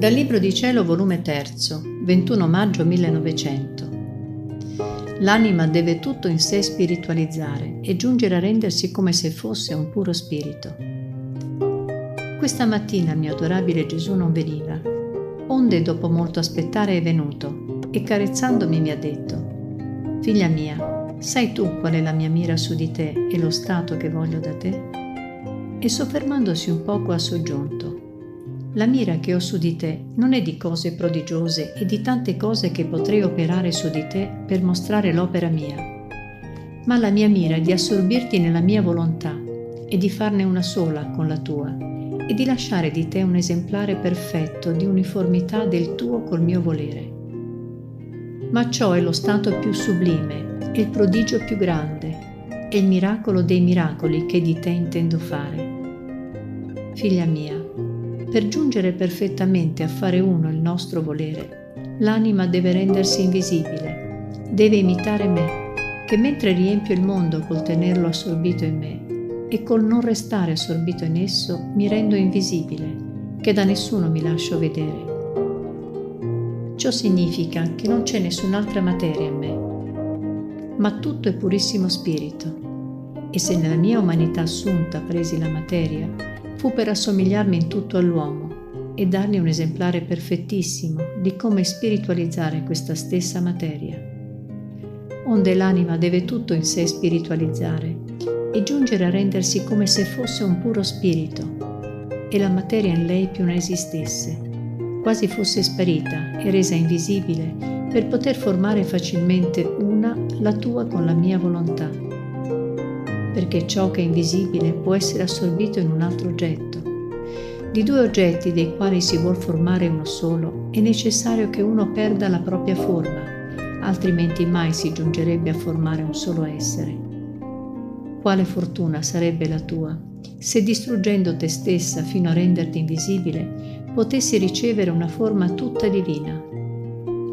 Dal Libro di Cielo, volume 3, 21 maggio 1900. L'anima deve tutto in sé spiritualizzare e giungere a rendersi come se fosse un puro spirito. Questa mattina il mio adorabile Gesù non veniva, onde dopo molto aspettare è venuto e carezzandomi mi ha detto, Figlia mia, sai tu qual è la mia mira su di te e lo stato che voglio da te? E soffermandosi un poco ha soggiunto, la mira che ho su di te non è di cose prodigiose e di tante cose che potrei operare su di te per mostrare l'opera mia, ma la mia mira è di assorbirti nella mia volontà e di farne una sola con la tua e di lasciare di te un esemplare perfetto di uniformità del tuo col mio volere. Ma ciò è lo stato più sublime, è il prodigio più grande, è il miracolo dei miracoli che di te intendo fare. Figlia mia, per giungere perfettamente a fare uno il nostro volere, l'anima deve rendersi invisibile, deve imitare me, che mentre riempio il mondo col tenerlo assorbito in me e col non restare assorbito in esso mi rendo invisibile, che da nessuno mi lascio vedere. Ciò significa che non c'è nessun'altra materia in me, ma tutto è purissimo spirito. E se nella mia umanità assunta presi la materia, fu per assomigliarmi in tutto all'uomo e dargli un esemplare perfettissimo di come spiritualizzare questa stessa materia. Onde l'anima deve tutto in sé spiritualizzare e giungere a rendersi come se fosse un puro spirito e la materia in lei più non esistesse, quasi fosse sparita e resa invisibile per poter formare facilmente una la tua con la mia volontà perché ciò che è invisibile può essere assorbito in un altro oggetto. Di due oggetti dei quali si vuol formare uno solo, è necessario che uno perda la propria forma, altrimenti mai si giungerebbe a formare un solo essere. Quale fortuna sarebbe la tua se distruggendo te stessa fino a renderti invisibile potessi ricevere una forma tutta divina.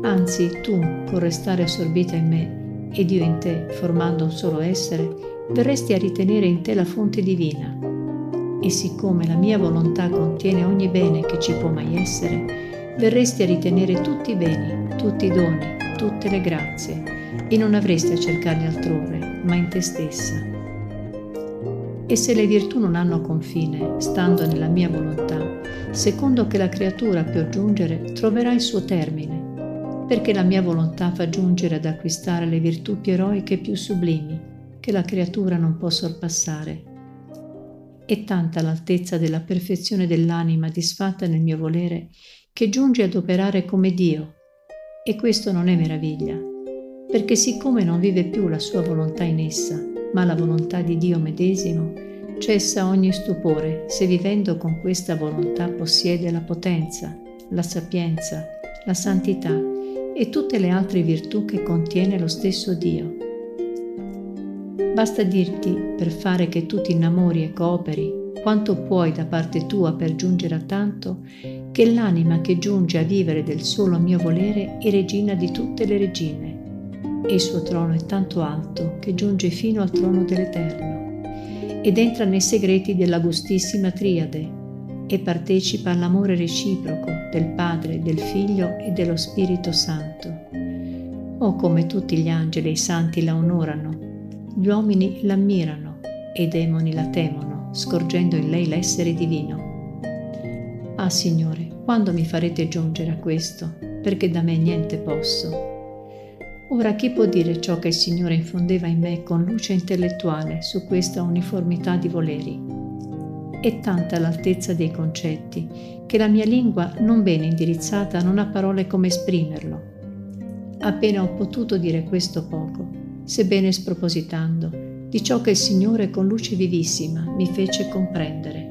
Anzi, tu, con restare assorbita in me ed io in te, formando un solo essere, verresti a ritenere in te la fonte divina. E siccome la mia volontà contiene ogni bene che ci può mai essere, verresti a ritenere tutti i beni, tutti i doni, tutte le grazie, e non avresti a cercarli altrove, ma in te stessa. E se le virtù non hanno confine, stando nella mia volontà, secondo che la creatura può giungere, troverà il suo termine, perché la mia volontà fa giungere ad acquistare le virtù più eroiche e più sublimi, che la creatura non può sorpassare. È tanta l'altezza della perfezione dell'anima disfatta nel mio volere che giunge ad operare come Dio. E questo non è meraviglia, perché siccome non vive più la sua volontà in essa, ma la volontà di Dio medesimo, cessa ogni stupore se vivendo con questa volontà possiede la potenza, la sapienza, la santità e tutte le altre virtù che contiene lo stesso Dio. Basta dirti, per fare che tu ti innamori e cooperi, quanto puoi da parte tua per giungere a tanto, che l'anima che giunge a vivere del solo mio volere è regina di tutte le regine, e il suo trono è tanto alto che giunge fino al trono dell'Eterno, ed entra nei segreti della gustissima triade, e partecipa all'amore reciproco del Padre, del Figlio e dello Spirito Santo. O come tutti gli angeli e i santi la onorano, gli uomini l'ammirano e i demoni la temono, scorgendo in lei l'essere divino. Ah Signore, quando mi farete giungere a questo? Perché da me niente posso. Ora chi può dire ciò che il Signore infondeva in me con luce intellettuale su questa uniformità di voleri? È tanta l'altezza dei concetti che la mia lingua non bene indirizzata non ha parole come esprimerlo. Appena ho potuto dire questo poco, sebbene spropositando, di ciò che il Signore con luce vivissima mi fece comprendere.